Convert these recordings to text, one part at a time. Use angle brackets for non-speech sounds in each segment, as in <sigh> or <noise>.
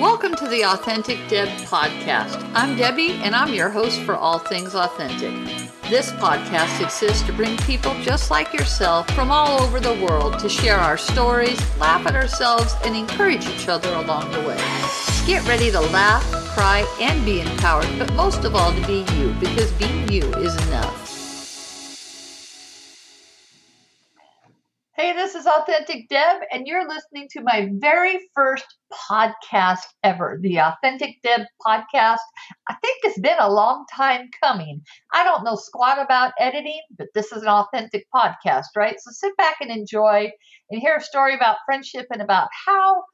Welcome to the Authentic Deb podcast. I'm Debbie, and I'm your host for all things authentic. This podcast exists to bring people just like yourself from all over the world to share our stories, laugh at ourselves, and encourage each other along the way. Get ready to laugh, cry, and be empowered, but most of all, to be you, because being you is enough. This is Authentic Deb, and you're listening to my very first podcast ever, the Authentic Deb podcast. I think it's been a long time coming. I don't know squat about editing, but this is an authentic podcast, right? So sit back and enjoy and hear a story about friendship and about how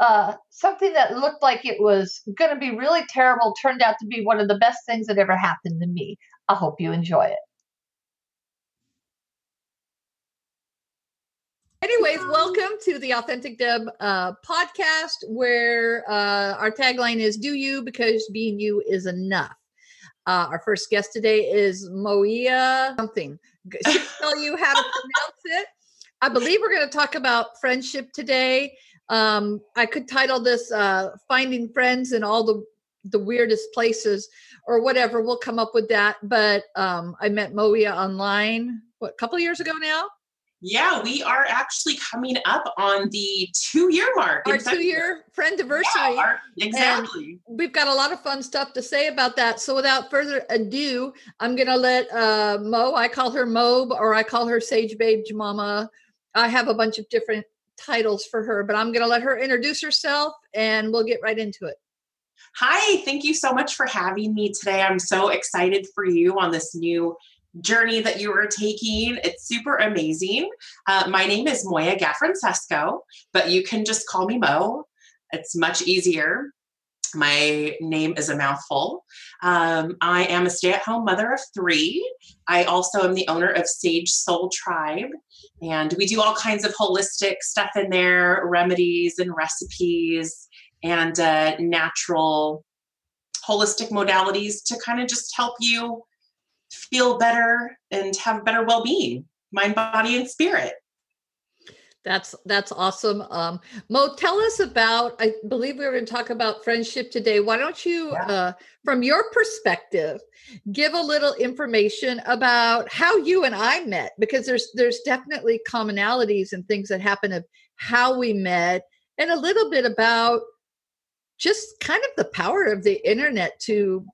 uh, something that looked like it was going to be really terrible turned out to be one of the best things that ever happened to me. I hope you enjoy it. Anyways, welcome to the Authentic Deb uh, podcast, where uh, our tagline is "Do you because being you is enough." Uh, our first guest today is Moia something. She'll <laughs> tell you how to pronounce it. I believe we're going to talk about friendship today. Um, I could title this uh, "Finding Friends in All the the Weirdest Places" or whatever. We'll come up with that. But um, I met Moia online what a couple years ago now. Yeah, we are actually coming up on the two year mark. Our two year friend anniversary. Yeah, our, exactly. And we've got a lot of fun stuff to say about that. So without further ado, I'm going to let uh, Mo, I call her Mobe or I call her Sage Babe Mama. I have a bunch of different titles for her, but I'm going to let her introduce herself and we'll get right into it. Hi, thank you so much for having me today. I'm so excited for you on this new journey that you are taking. It's super amazing. Uh, my name is Moia Gaffrancesco, but you can just call me Mo. It's much easier. My name is a mouthful. Um, I am a stay at home mother of three. I also am the owner of Sage Soul Tribe, and we do all kinds of holistic stuff in there remedies and recipes and uh, natural holistic modalities to kind of just help you feel better and have better well-being mind body and spirit. That's that's awesome. Um, mo tell us about i believe we were going to talk about friendship today. Why don't you yeah. uh, from your perspective give a little information about how you and i met? Because there's there's definitely commonalities and things that happen of how we met and a little bit about just kind of the power of the internet to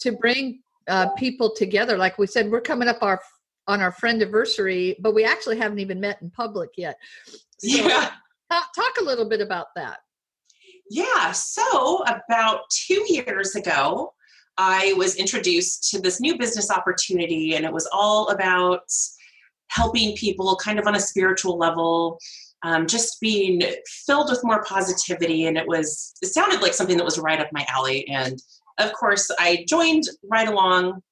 to bring uh, people together. Like we said, we're coming up our on our friend anniversary, but we actually haven't even met in public yet. So yeah. Talk, talk a little bit about that. Yeah. So about two years ago, I was introduced to this new business opportunity, and it was all about helping people kind of on a spiritual level. Um, just being filled with more positivity and it was it sounded like something that was right up my alley and of course, I joined right along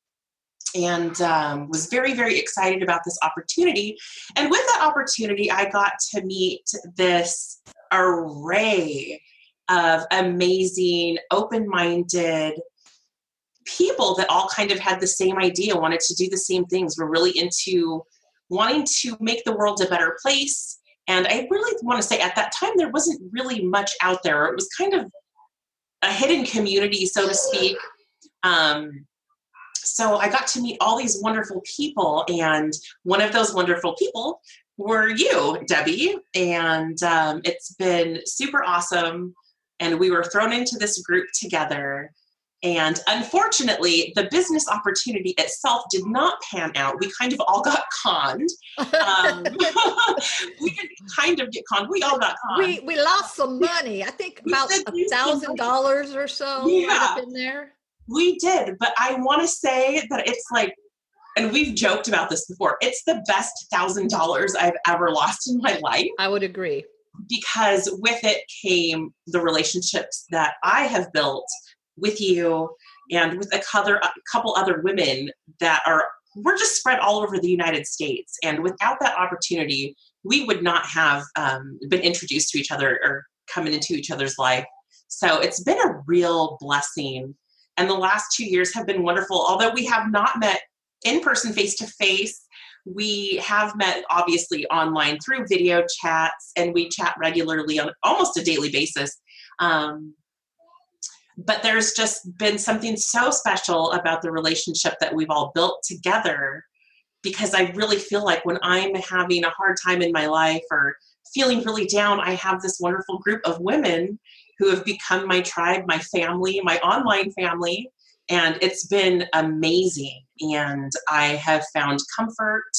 and um, was very, very excited about this opportunity. And with that opportunity, I got to meet this array of amazing, open minded people that all kind of had the same idea, wanted to do the same things, were really into wanting to make the world a better place. And I really want to say at that time, there wasn't really much out there. It was kind of a hidden community, so to speak. Um, so I got to meet all these wonderful people, and one of those wonderful people were you, Debbie. And um, it's been super awesome. And we were thrown into this group together. And unfortunately, the business opportunity itself did not pan out. We kind of all got <laughs> conned. Um, <laughs> <laughs> we didn't kind of get conned. We all got conned. We we lost some money. I think about a thousand dollars or so. Yeah, in there. We did, but I want to say that it's like, and we've joked about this before. It's the best thousand dollars I've ever lost in my life. I would agree because with it came the relationships that I have built with you and with a couple, other women that are we're just spread all over the United States. And without that opportunity, we would not have um, been introduced to each other or coming into each other's life. So it's been a real blessing. And the last two years have been wonderful. Although we have not met in person, face to face, we have met obviously online through video chats and we chat regularly on almost a daily basis. Um, but there's just been something so special about the relationship that we've all built together because I really feel like when I'm having a hard time in my life or feeling really down, I have this wonderful group of women who have become my tribe, my family, my online family. And it's been amazing. And I have found comfort,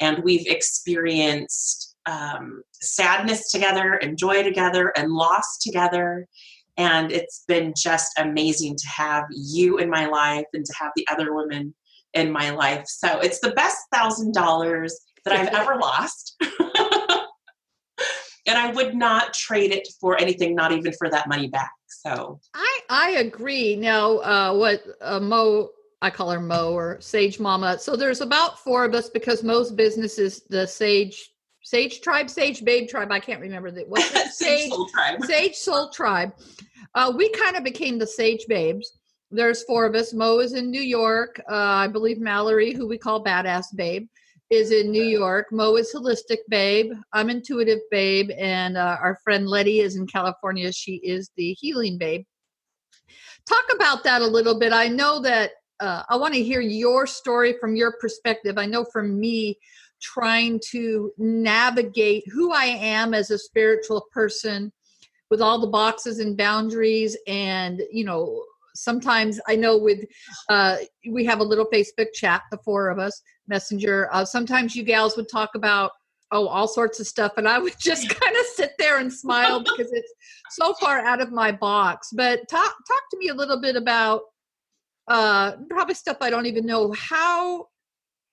and we've experienced um, sadness together, and joy together, and loss together. And it's been just amazing to have you in my life and to have the other women in my life. So it's the best thousand dollars that I've <laughs> ever lost. <laughs> and I would not trade it for anything, not even for that money back. So I I agree. Now, uh, what uh, Mo I call her Mo or Sage Mama. So there's about four of us because Mo's business is the Sage Sage Tribe, Sage Babe Tribe. I can't remember the what's <laughs> it? Sage, Sage Soul Tribe. Sage Soul Tribe. Uh, we kind of became the Sage Babes. There's four of us. Mo is in New York. Uh, I believe Mallory, who we call Badass Babe, is in New York. Mo is Holistic Babe. I'm Intuitive Babe. And uh, our friend Letty is in California. She is the Healing Babe. Talk about that a little bit. I know that uh, I want to hear your story from your perspective. I know for me, trying to navigate who I am as a spiritual person with all the boxes and boundaries and you know sometimes i know with uh, we have a little facebook chat the four of us messenger uh, sometimes you gals would talk about oh all sorts of stuff and i would <laughs> just kind of sit there and smile because it's so far out of my box. But talk talk to me a little bit about uh probably stuff i don't even know how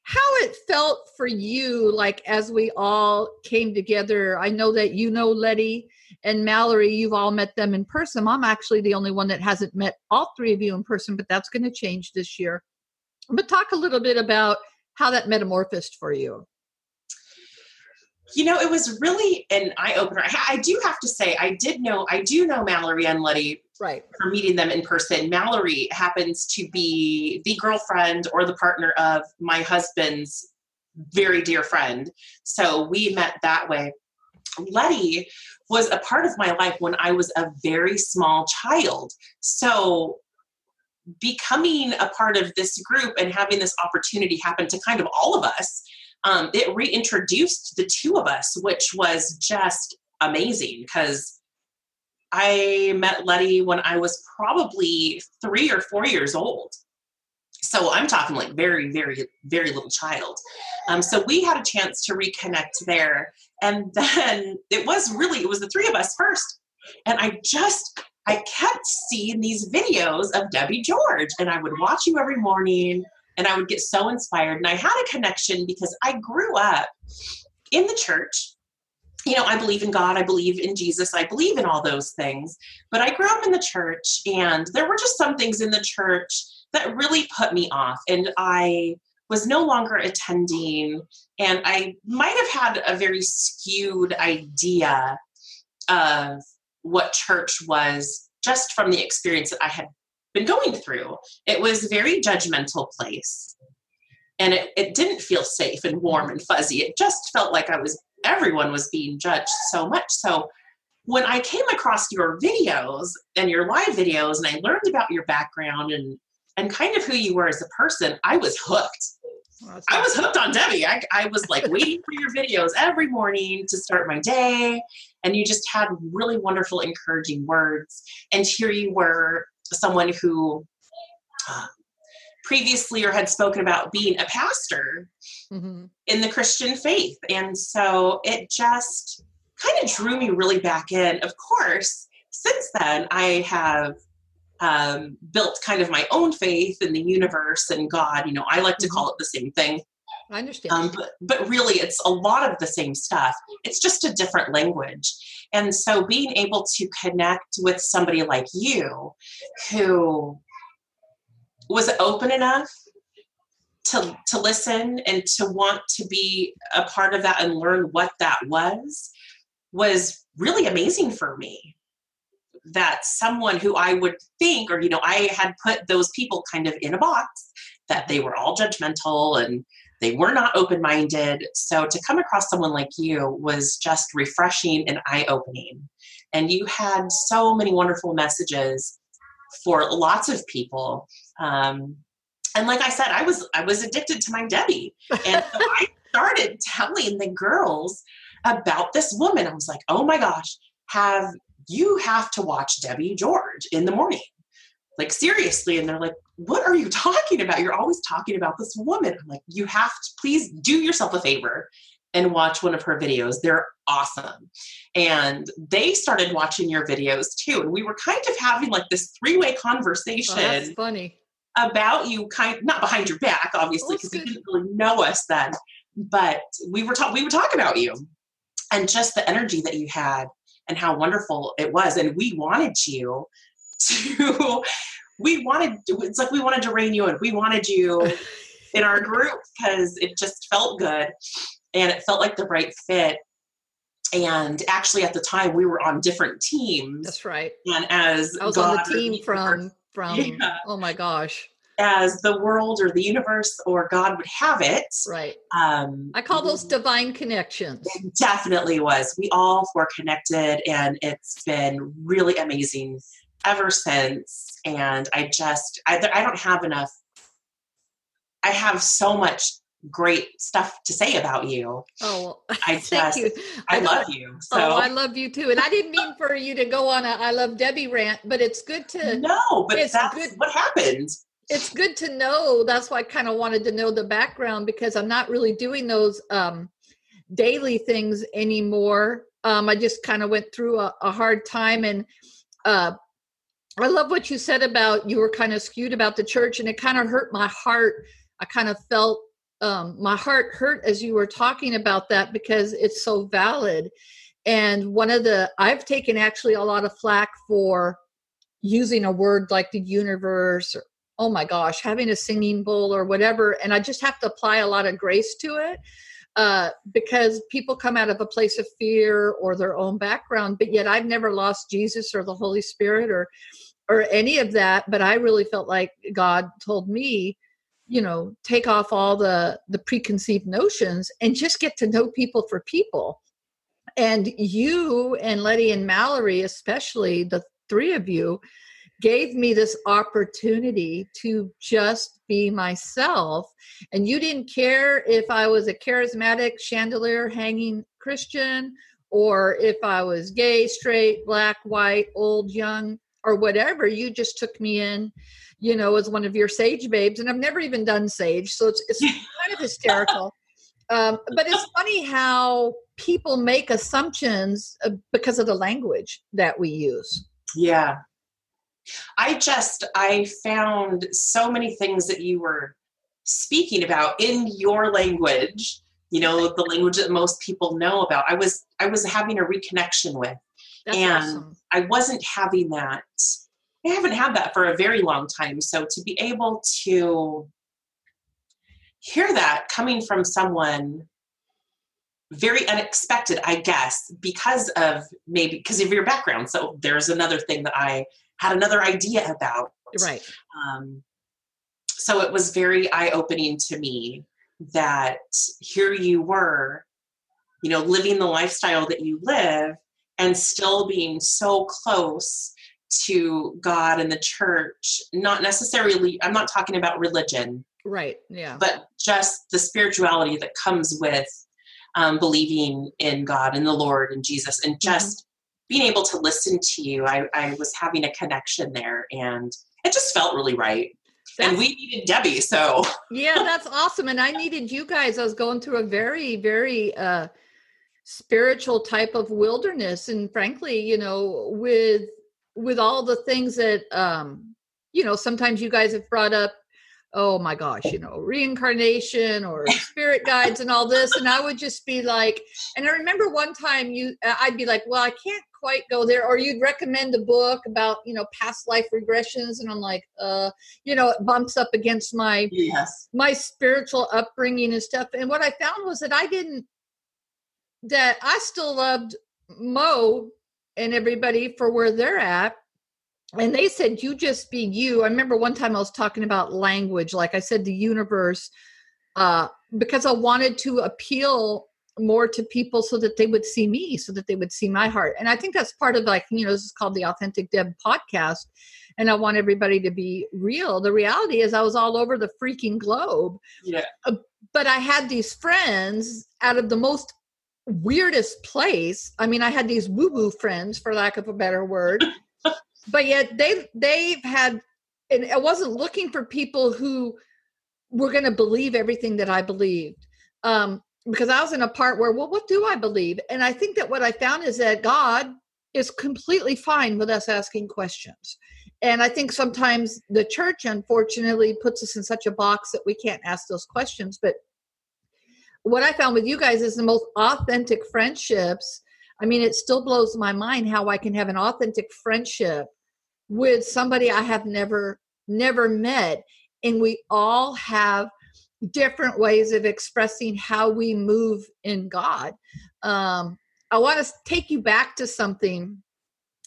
how it felt for you like as we all came together? I know that you know letty and mallory you've all met them in person. I'm actually the only one that hasn't met all three of you in person but that's going to change this year. But talk a little bit about how that metamorphosed for you you know, it was really an eye opener. I, I, do have to say, I did know, I do know Mallory and Letty right. for meeting them in person. Mallory happens to be the girlfriend or the partner of my husband's very dear friend. So we met that way. Letty was a part of my life when I was a very small child. So becoming a part of this group and having this opportunity happen to kind of all of us um, it reintroduced the two of us, which was just amazing because I met Letty when I was probably three or four years old. So I'm talking like very, very, very little child. Um, so we had a chance to reconnect there. And then it was really, it was the three of us first. And I just, I kept seeing these videos of Debbie George, and I would watch you every morning and I would get so inspired. And I had a connection because I grew up in the church. You know, I believe in God, I believe in Jesus, I believe in all those things. But I grew up in the church, and there were just some things in the church that really put me off. And I was no longer attending, and I might have had a very skewed idea of what church was just from the experience that I had been going through. It was a very judgmental place. And it, it didn't feel safe and warm and fuzzy. It just felt like I was, everyone was being judged so much. So when I came across your videos and your live videos and I learned about your background and, and kind of who you were as a person, I was hooked. I was hooked on Debbie. I, I was like waiting for your videos every morning to start my day. And you just had really wonderful, encouraging words. And here you were someone who uh, previously or had spoken about being a pastor mm-hmm. in the Christian faith. And so it just kind of drew me really back in. Of course, since then, I have um, built kind of my own faith in the universe and God. You know, I like to mm-hmm. call it the same thing. I understand. Um, but, but really, it's a lot of the same stuff. It's just a different language. And so being able to connect with somebody like you who was open enough to, to listen and to want to be a part of that and learn what that was was really amazing for me that someone who I would think, or, you know, I had put those people kind of in a box that they were all judgmental and they were not open minded. So to come across someone like you was just refreshing and eye opening. And you had so many wonderful messages for lots of people. Um, and like I said, I was I was addicted to my Debbie, and so <laughs> I started telling the girls about this woman. I was like, oh my gosh, have you have to watch Debbie George in the morning? Like seriously, and they're like, what are you talking about? You're always talking about this woman. I'm like, you have to please do yourself a favor and watch one of her videos. They're awesome. And they started watching your videos too. And we were kind of having like this three way conversation. Oh, that's funny. About you, kind not behind your back, obviously, because you didn't really know us then. But we were talking. We would talk about you, and just the energy that you had, and how wonderful it was. And we wanted you to. We wanted. It's like we wanted to rein you in. We wanted you <laughs> in our group because it just felt good and it felt like the right fit and actually at the time we were on different teams that's right and as i was God on the team from from yeah, oh my gosh as the world or the universe or god would have it right um i call those divine connections it definitely was we all were connected and it's been really amazing ever since and i just i, I don't have enough i have so much great stuff to say about you. Oh, <laughs> I just, you. I, I love you. So. Oh, I love you too. And I didn't mean for you to go on a I love Debbie rant, but it's good to no, but it's that's good. what happened. It's good to know. That's why I kind of wanted to know the background because I'm not really doing those um, daily things anymore. Um, I just kind of went through a, a hard time and uh, I love what you said about you were kind of skewed about the church and it kind of hurt my heart. I kind of felt um, my heart hurt as you were talking about that because it's so valid. And one of the, I've taken actually a lot of flack for using a word like the universe or, oh my gosh, having a singing bowl or whatever. And I just have to apply a lot of grace to it uh, because people come out of a place of fear or their own background. But yet I've never lost Jesus or the Holy Spirit or, or any of that. But I really felt like God told me, you know take off all the the preconceived notions and just get to know people for people and you and letty and mallory especially the three of you gave me this opportunity to just be myself and you didn't care if i was a charismatic chandelier hanging christian or if i was gay straight black white old young or whatever you just took me in you know, as one of your sage babes, and I've never even done sage, so it's it's <laughs> kind of hysterical. Um, but it's funny how people make assumptions uh, because of the language that we use. Yeah, I just I found so many things that you were speaking about in your language. You know, the language that most people know about. I was I was having a reconnection with, That's and awesome. I wasn't having that I haven't had that for a very long time. So to be able to hear that coming from someone very unexpected, I guess, because of maybe because of your background. So there's another thing that I had another idea about. Right. Um, so it was very eye opening to me that here you were, you know, living the lifestyle that you live and still being so close to God and the church, not necessarily, I'm not talking about religion. Right, yeah. But just the spirituality that comes with um, believing in God and the Lord and Jesus and mm-hmm. just. Being able to listen to you. I, I was having a connection there and it just felt really right. That's, and we needed Debbie, so. yeah, that's awesome. And I needed you guys. I was going through a very, very, uh, spiritual type of wilderness and frankly you know with with all the things that um you know sometimes you guys have brought up oh my gosh you know reincarnation or <laughs> spirit guides and all this and i would just be like and i remember one time you i'd be like well i can't quite go there or you'd recommend a book about you know past life regressions and i'm like uh you know it bumps up against my yes. my spiritual upbringing and stuff. And what i found was that i didn't that i still loved mo and everybody for where they're at. And they said you just be you. I remember one time i was talking about language like i said the universe uh because i wanted to appeal more to people so that they would see me so that they would see my heart. And i think that's part of like you know this is called the authentic deb podcast and i want everybody to be real. The reality is i was all over the freaking globe. Yeah. Uh, but i had these friends out of the most weirdest place. I mean i had these woo woo friends for lack of a better word. <laughs> But yet they they've had and i wasn't looking for people who were going to believe everything that i believed. Um because I was in a part where, well, what do I believe? And I think that what I found is that God is completely fine with us asking questions. And I think sometimes the church, unfortunately, puts us in such a box that we can't ask those questions. But what I found with you guys is the most authentic friendships. I mean, it still blows my mind how I can have an authentic friendship with somebody I have never, never met. And we all have different ways of expressing how we move in God. Um, I want to take you back to something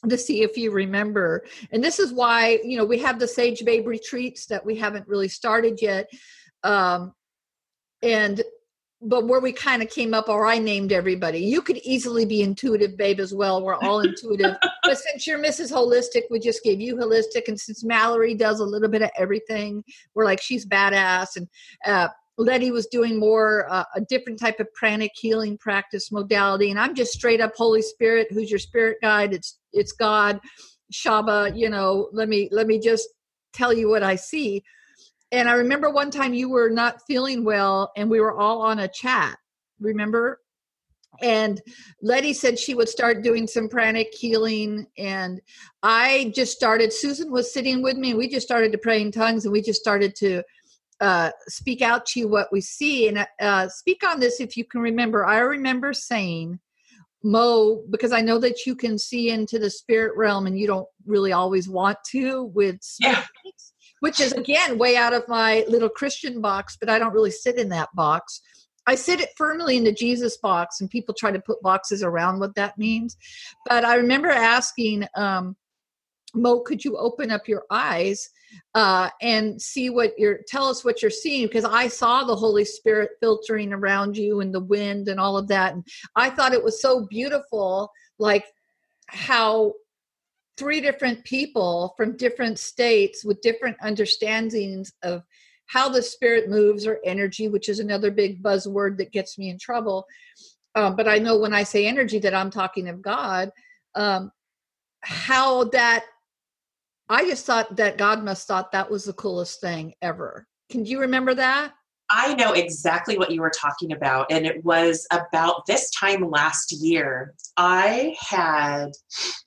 to see if you remember. And this is why, you know, we have the Sage Babe retreats that we haven't really started yet. Um, and but where we kind of came up or i named everybody. You could easily be intuitive babe as well. We're all intuitive. <laughs> But since you're mrs holistic we just gave you holistic. And since mallory does a little bit of everything we're like she's badass. And uh, letty was doing more uh, a different type of pranic healing practice modality. And i'm just straight up holy spirit. Who's your spirit guide? It's it's god. Shaba you know let me let me just tell you what i see and I remember one time you were not feeling well and we were all on a chat. Remember? And Letty said she would start doing some pranic healing. And I just started, Susan was sitting with me and we just started to pray in tongues and we just started to uh, speak out to you what we see. And uh, speak on this if you can remember. I remember saying, Mo, because I know that you can see into the spirit realm and you don't really always want to with yeah which is again way out of my little Christian box, but I don't really sit in that box. I sit it firmly in the Jesus box, and people try to put boxes around what that means. But I remember asking um, Mo, could you open up your eyes uh, and see what you're, tell us what you're seeing? Because I saw the Holy Spirit filtering around you and the wind and all of that. And I thought it was so beautiful, like how three different people from different states with different understandings of how the spirit moves or energy, which is another big buzzword that gets me in trouble. Um, but I know when I say energy that I'm talking of God, um, how that I just thought that God must thought that was the coolest thing ever. Can you remember that? I know exactly what you were talking about. And it was about this time last year. I had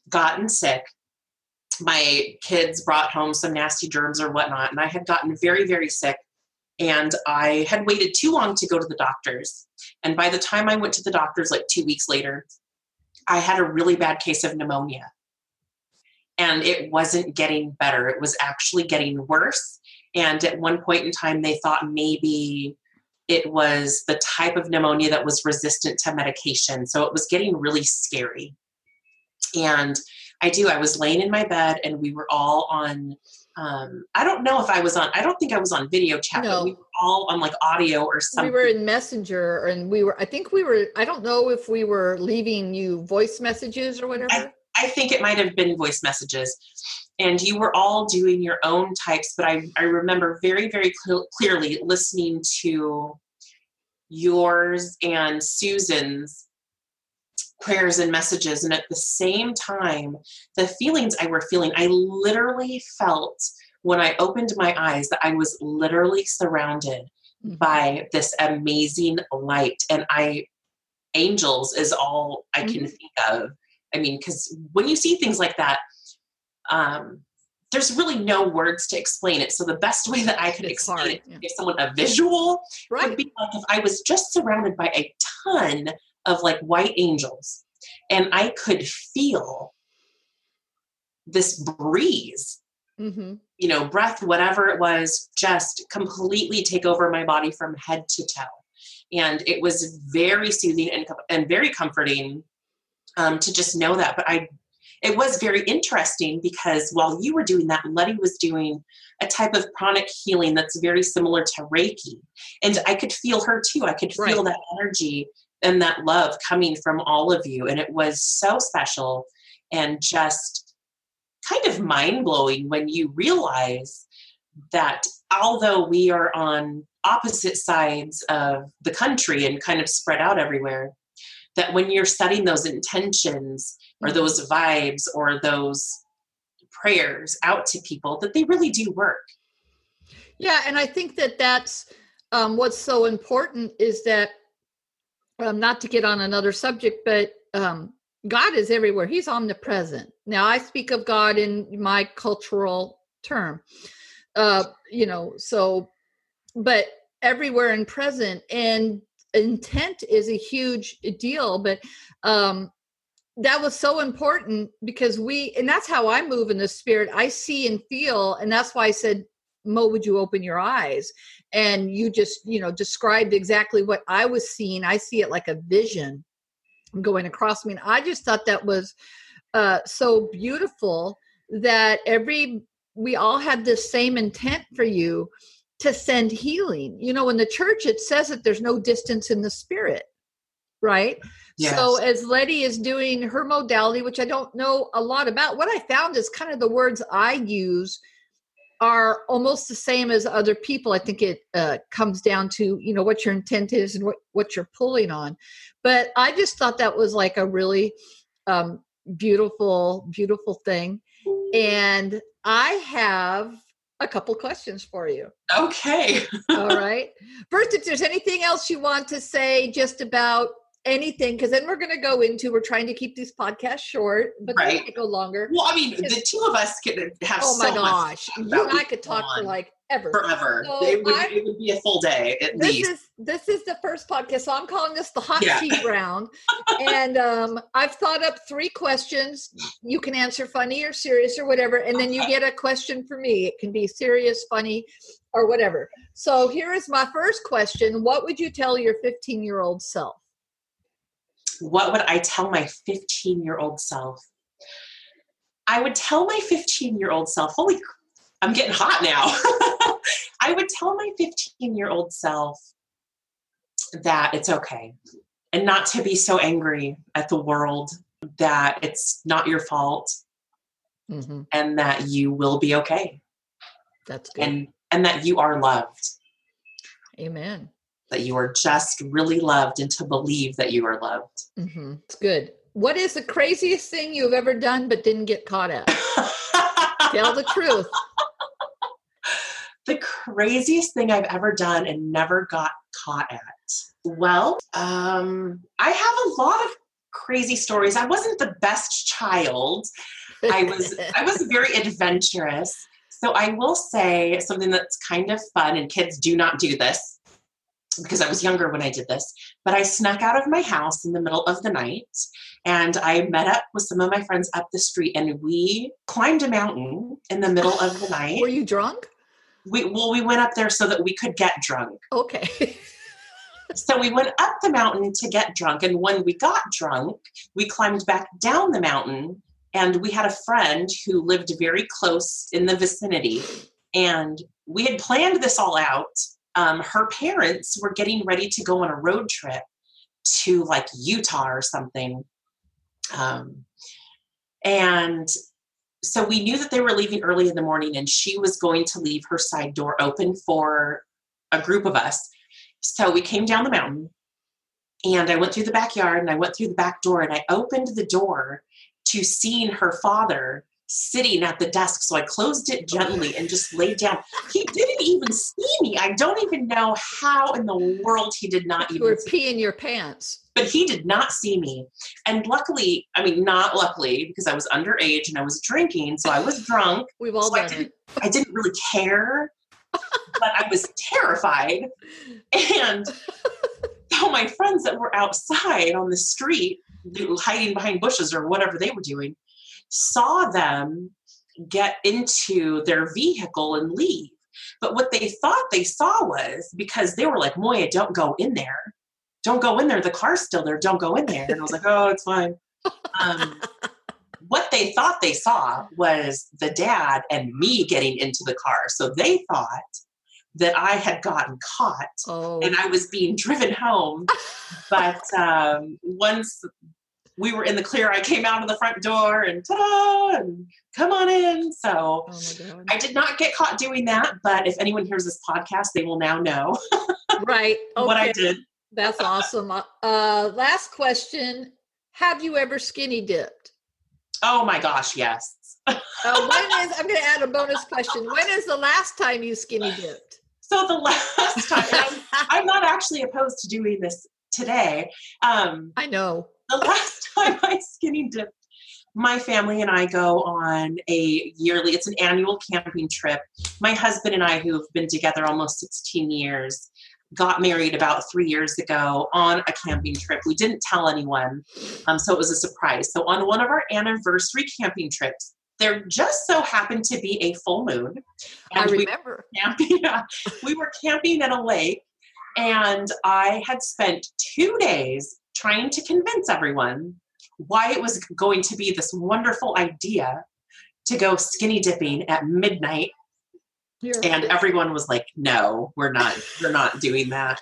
gotten sick my kids brought home some nasty germs or whatnot, and I had gotten very, very sick. And I had waited too long to go to the doctors. And by the time I went to the doctors, like two weeks later, I had a really bad case of pneumonia. And it wasn't getting better, it was actually getting worse. And at one point in time, they thought maybe it was the type of pneumonia that was resistant to medication. So it was getting really scary. And I do. I was laying in my bed and we were all on. Um, I don't know if I was on. I don't think I was on video chat. No. But we were all on like audio or something. We were in Messenger, and we were. I think we were. I don't know if we were leaving you voice messages or whatever. I, I think it might have been voice messages, and you were all doing your own types. But I I remember very very cl- clearly listening to yours and Susan's prayers and messages. And at the same time, the feelings I were feeling, I literally felt when I opened my eyes that I was literally surrounded mm-hmm. by this amazing light. And I, angels is all I can mm-hmm. think of. I mean, because when you see things like that, um, there's really no words to explain it. So the best way that I could it's explain hard, it, yeah. give someone a visual, right. would be like if I was just surrounded by a ton of like white angels and I could feel this breeze, mm-hmm. you know, breath, whatever it was, just completely take over my body from head to toe. And it was very soothing and, and very comforting um, to just know that. But I, it was very interesting because while you were doing that, Letty was doing a type of pranic healing that's very similar to Reiki. And I could feel her too. I could feel right. that energy and that love coming from all of you. And it was so special and just kind of mind blowing when you realize that although we are on opposite sides of the country and kind of spread out everywhere, that when you're setting those intentions or mm-hmm. those vibes or those prayers out to people, that they really do work. Yeah, and I think that that's um, what's so important is that um, not to get on another subject, but um, God is everywhere. He's omnipresent. Now, I speak of God in my cultural term, uh, you know, so, but everywhere and present and intent is a huge deal. But um, that was so important because we, and that's how I move in the spirit. I see and feel, and that's why I said, Mo, would you open your eyes? And you just, you know, described exactly what I was seeing. I see it like a vision going across me. And I just thought that was uh, so beautiful that every, we all had this same intent for you to send healing. You know, in the church, it says that there's no distance in the spirit, right? Yes. So as Letty is doing her modality, which I don't know a lot about, what I found is kind of the words I use are almost the same as other people. I think it uh, comes down to you know what your intent is and what what you're pulling on. But I just thought that was like a really um, beautiful, beautiful thing. And I have a couple questions for you. Okay. <laughs> All right. First, if there's anything else you want to say just about anything because then we're going to go into we're trying to keep these podcasts short but right. they go longer. Well i mean the two of us could have oh my so gosh you and i could talk for like ever. forever. So it, would, it, would, be a full day at this least. is this is the first podcast so i'm calling this the hot yeah. seat round. And um, i've thought up three questions. You can answer funny or serious or whatever and then you get a question for me. It can be serious funny or whatever. So here is my first question. What would you tell your 15 year old self what would I tell my 15 year old self? I would tell my 15 year old self, holy, I'm getting hot now. <laughs> I would tell my 15 year old self that it's okay and not to be so angry at the world that it's not your fault mm-hmm. and that you will be okay. That's good. And and that you are loved. Amen that you are just really loved and to believe that you are loved. Mm-hmm. It's good. What is the craziest thing you've ever done but didn't get caught at? <laughs> Tell the truth. The craziest thing I've ever done and never got caught at. Well, um, I have a lot of crazy stories. I wasn't the best child. I was I was <laughs> very adventurous. So I will say something that's kind of fun and kids do not do this because I was younger when I did this, but I snuck out of my house in the middle of the night and I met up with some of my friends up the street and we climbed a mountain in the middle of the night. Were you drunk? We well we went up there so that we could get drunk. Okay. <laughs> so we went up the mountain to get drunk and when we got drunk, we climbed back down the mountain and we had a friend who lived very close in the vicinity and we had planned this all out um, her parents were getting ready to go on a road trip to like Utah or something. Um, and so we knew that they were leaving early in the morning and she was going to leave her side door open for a group of us. So we came down the mountain and I went through the backyard and I went through the back door and I opened the door to seeing her father sitting at the desk. So I closed it gently and just laid down. He didn't even see me. I don't even know how in the world he did not you even. were peeing your pants. But he did not see me. And luckily, I mean, not luckily, because I was underage and I was drinking, so I was drunk. We've all so done I didn't, it. I didn't really care, but I was terrified. And all my friends that were outside on the street, hiding behind bushes or whatever they were doing, saw them get into their vehicle and leave. But what they thought they saw was because they were like, Moya, don't go in there. Don't go in there. The car's still there. Don't go in there. And I was like, oh, it's fine. Um, <laughs> what they thought they saw was the dad and me getting into the car. So they thought that I had gotten caught Oh, and I was being driven home. <laughs> but um, once we were in the clear, I came out of the front door and ta-da, and come on in. So oh. I did not get caught doing that, but if anyone hears this podcast, they will now know <laughs> right. what I did. That's awesome. Uh, Uh, last question. Have you ever skinny dipped? Oh my gosh, yes. Uh, when is, <laughs> I'm going to add a bonus question. When is the last time you skinny dipped? So the last time, I'm, I'm not actually opposed to doing this today. Um, <laughs> I know. <laughs> the last time I skinny dipped, my family and I go on a yearly, it's an annual camping trip. My husband and I, who've been together almost 16 years, got married about three years ago on a camping trip. We didn't tell anyone, um, so it was a surprise. So, on one of our anniversary camping trips, there just so happened to be a full moon. I And we remember. camping. <laughs> we were camping at a lake, and I had spent two days trying to convince everyone why it was going to be this wonderful idea to go skinny dipping at midnight. You're- And everyone was like, "No, we're not. We're not doing that."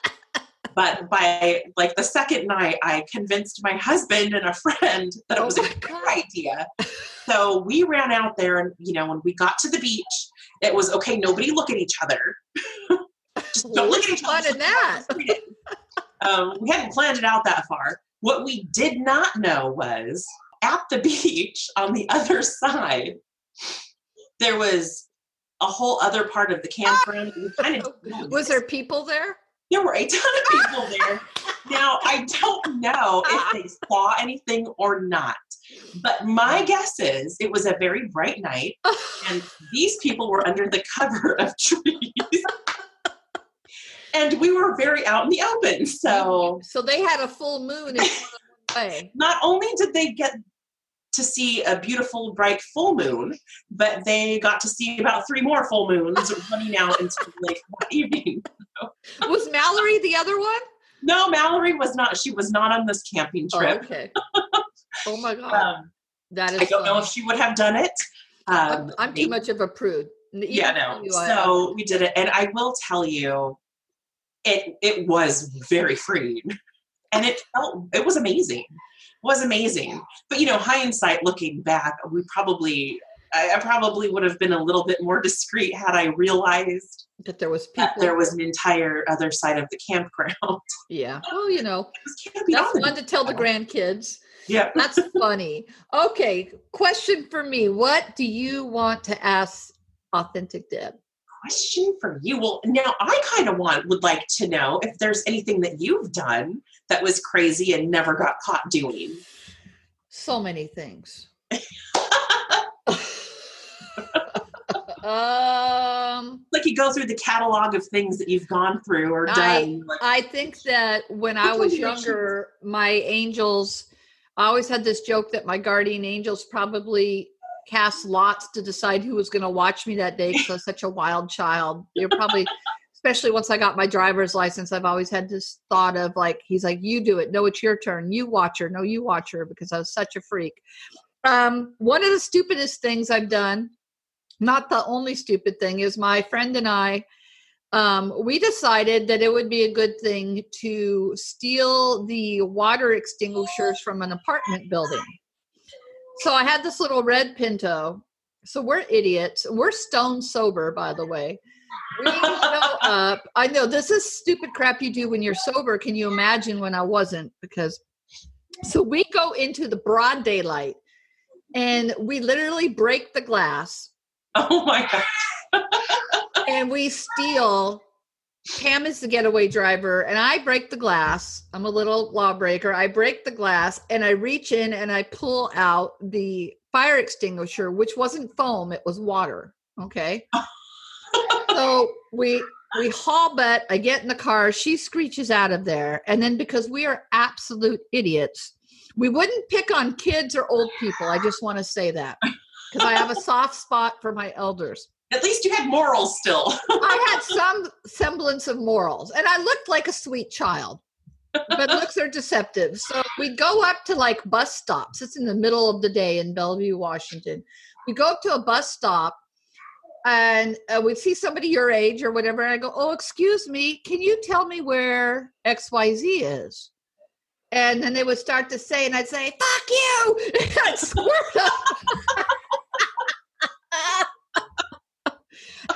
But by like the second night, I convinced my husband and a friend that it Oh was a great God. idea. So we ran out there, and you know, when we got to the beach, it was okay. Nobody look at each other. <laughs> Just don't look at each other. fun in that? Um, we hadn't planned it out that far. What we did not know was at the <laughs> beach on the other side, there was a whole other part of the campground. <laughs> Kind of Was there people there? there were a ton of people there. Now, I don't know if they saw anything or not, but my guess is it was a very bright night <laughs> and these people were under the cover of trees. And we were very out in the open. So, <laughs> So they had a full moon in one way. <laughs> not only did they get to see a beautiful, bright full moon, but they got to see about three more full moons <laughs> running out into the lake that evening. Was Mallory the other one? No, Mallory was not. She was not on this camping Oh, trip. okay. Oh my God. Um, that is I don't know if she would have done it. I'm, Um, I'm too much of a prude. Even Yeah, no. So we did it, and I will tell you, it it was very freeing, and it felt it was amazing. It was amazing. But you know, hindsight, looking back, we probably. I probably would have been a little bit more discreet had I realized that there was people. that there was an entire other side of the campground. <laughs> Yeah. Well, you know, It was camping that's fun to tell the grandkids. Yeah. That's <laughs> funny. Okay. Question for me. What do you want to ask Authentic Deb? Question for you. Well, now I kind of want would like to know if there's anything that you've done that was crazy and never got caught doing. So many things. <laughs> um Like you go through the catalog of things that you've gone through or I- done. like, I think that when I was one makes you- younger, my angels, I always had this joke that my guardian angels probably cast lots to decide who was going to watch me that day because I was such a wild child. You're probably, especially once I got my driver's license, I've always had this thought of like, he's like, you do it. No, it's your turn. You watch her. No, you watch her because I was such a freak. Um, one of the stupidest things I've done, not the only stupid thing, is my friend and I um, we decided that it would be a good thing to steal the water extinguishers from an apartment building. So I had this little red Pinto. So we're idiots. We're stone sober, by the way. We show <laughs> up. I know this is stupid crap you do when you're sober. Can you imagine when I wasn't? Because so we go into the broad daylight and we literally break the glass oh my god! <laughs> and we steal. Pam is the getaway driver, and I break the glass. I'm a little lawbreaker. I break the glass and I reach in and I pull out the fire extinguisher, which wasn't foam, it was water. Okay. <laughs> so we we haul butt. I get in the car. She screeches out of there. And then because we are absolute idiots, we wouldn't pick on kids or old people. I just want to say that because I have a soft spot for my elders. At least you had morals still. <laughs> I had some semblance of morals, and I looked like a sweet child. But looks are deceptive. So we go up to like bus stops. It's in the middle of the day in Bellevue, Washington. We go up to a bus stop. and uh, we'd see somebody your age or whatever. And I go, "Oh, excuse me, can you tell me where X Y Z is?" And then they would start to say, and I'd say, "Fuck you!" <laughs> And I'd squirt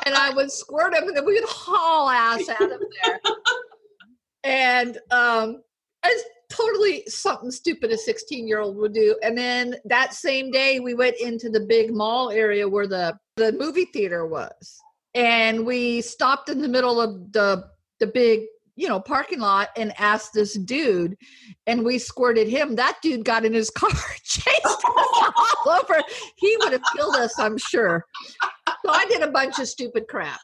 and I would squirt him, and then we'd haul ass out of there. and um, it's totally something stupid a 16 year old would do. And then that same day, we went into the big mall area where the the movie theater was, and we stopped in the middle of the the big you know parking lot and asked this dude and we squirted him that dude got in his car <laughs> chased us all over he would have killed us i'm sure so i did a bunch of stupid crap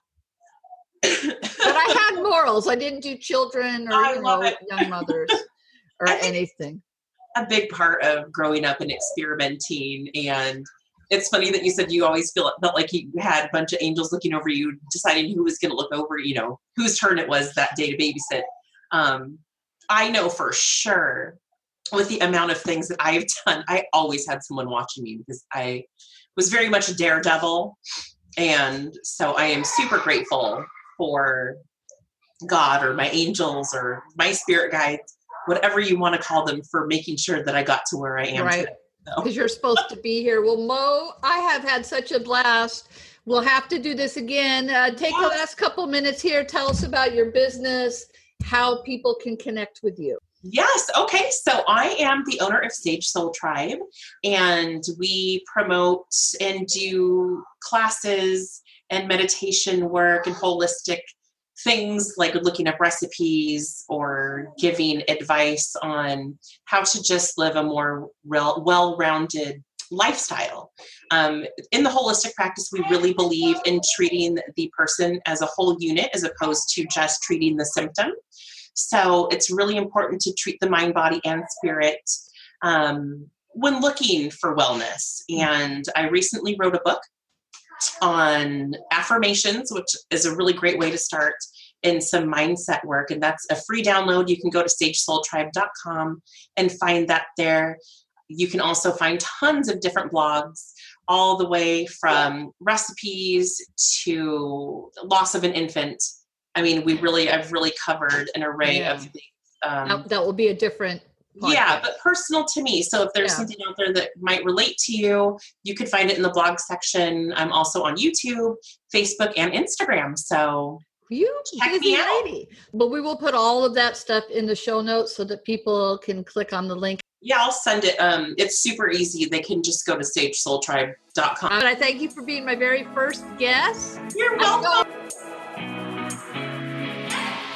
but i had morals i didn't do children or you know young mothers <laughs> or anything a big part of growing up and experimenting and it's funny that you said you always feel felt like you had a bunch of angels looking over you, deciding who was going to look over, you know, whose turn it was that day to babysit. Um, I know for sure with the amount of things that I've done, I always had someone watching me because I was very much a daredevil. And so I am super grateful for God or my angels or my spirit guides, whatever you want to call them, for making sure that I got to where I am right. today because you're supposed to be here. Well, Mo, I have had such a blast. We'll have to do this again. Uh, take the last couple minutes here. Tell us about your business, how people can connect with you. Yes. Okay. So I am the owner of Sage Soul Tribe, and we promote and do classes and meditation work and holistic things like looking up recipes or giving advice on how to just live a more well rounded lifestyle. Um, in the holistic practice, we really believe in treating the person as a whole unit as opposed to just treating the symptom. So it's really important to treat the mind, body, and spirit um, when looking for wellness. And I recently wrote a book on affirmations, which is a really great way to start in some mindset work. And that's a free download. You can go to sagesoultribe.com and find that there. You can also find tons of different blogs, all the way from recipes to loss of an infant. I mean, we really, I've really covered an array yeah. of things. Um, that, that will be a different Podcast. Yeah, but personal to me. So if there's yeah. something out there that might relate to you, you could find it in the blog section. I'm also on YouTube, Facebook, and Instagram. So you busy lady. But we will put all of that stuff in the show notes so that people can click on the link. Yeah, I'll send it. Um, it's super easy. They can just go to sagesoultribe.com. And I thank you for being my very first guest. You're welcome.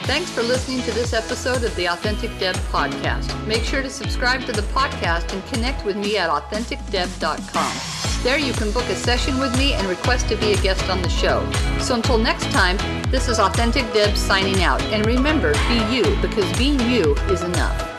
Thanks for listening to this episode of the Authentic Deb podcast. Make sure to subscribe to the podcast and connect with me at authenticdeb.com. There you can book a session with me and request to be a guest on the show. So until next time, this is Authentic Deb signing out. And remember, be you because being you is enough.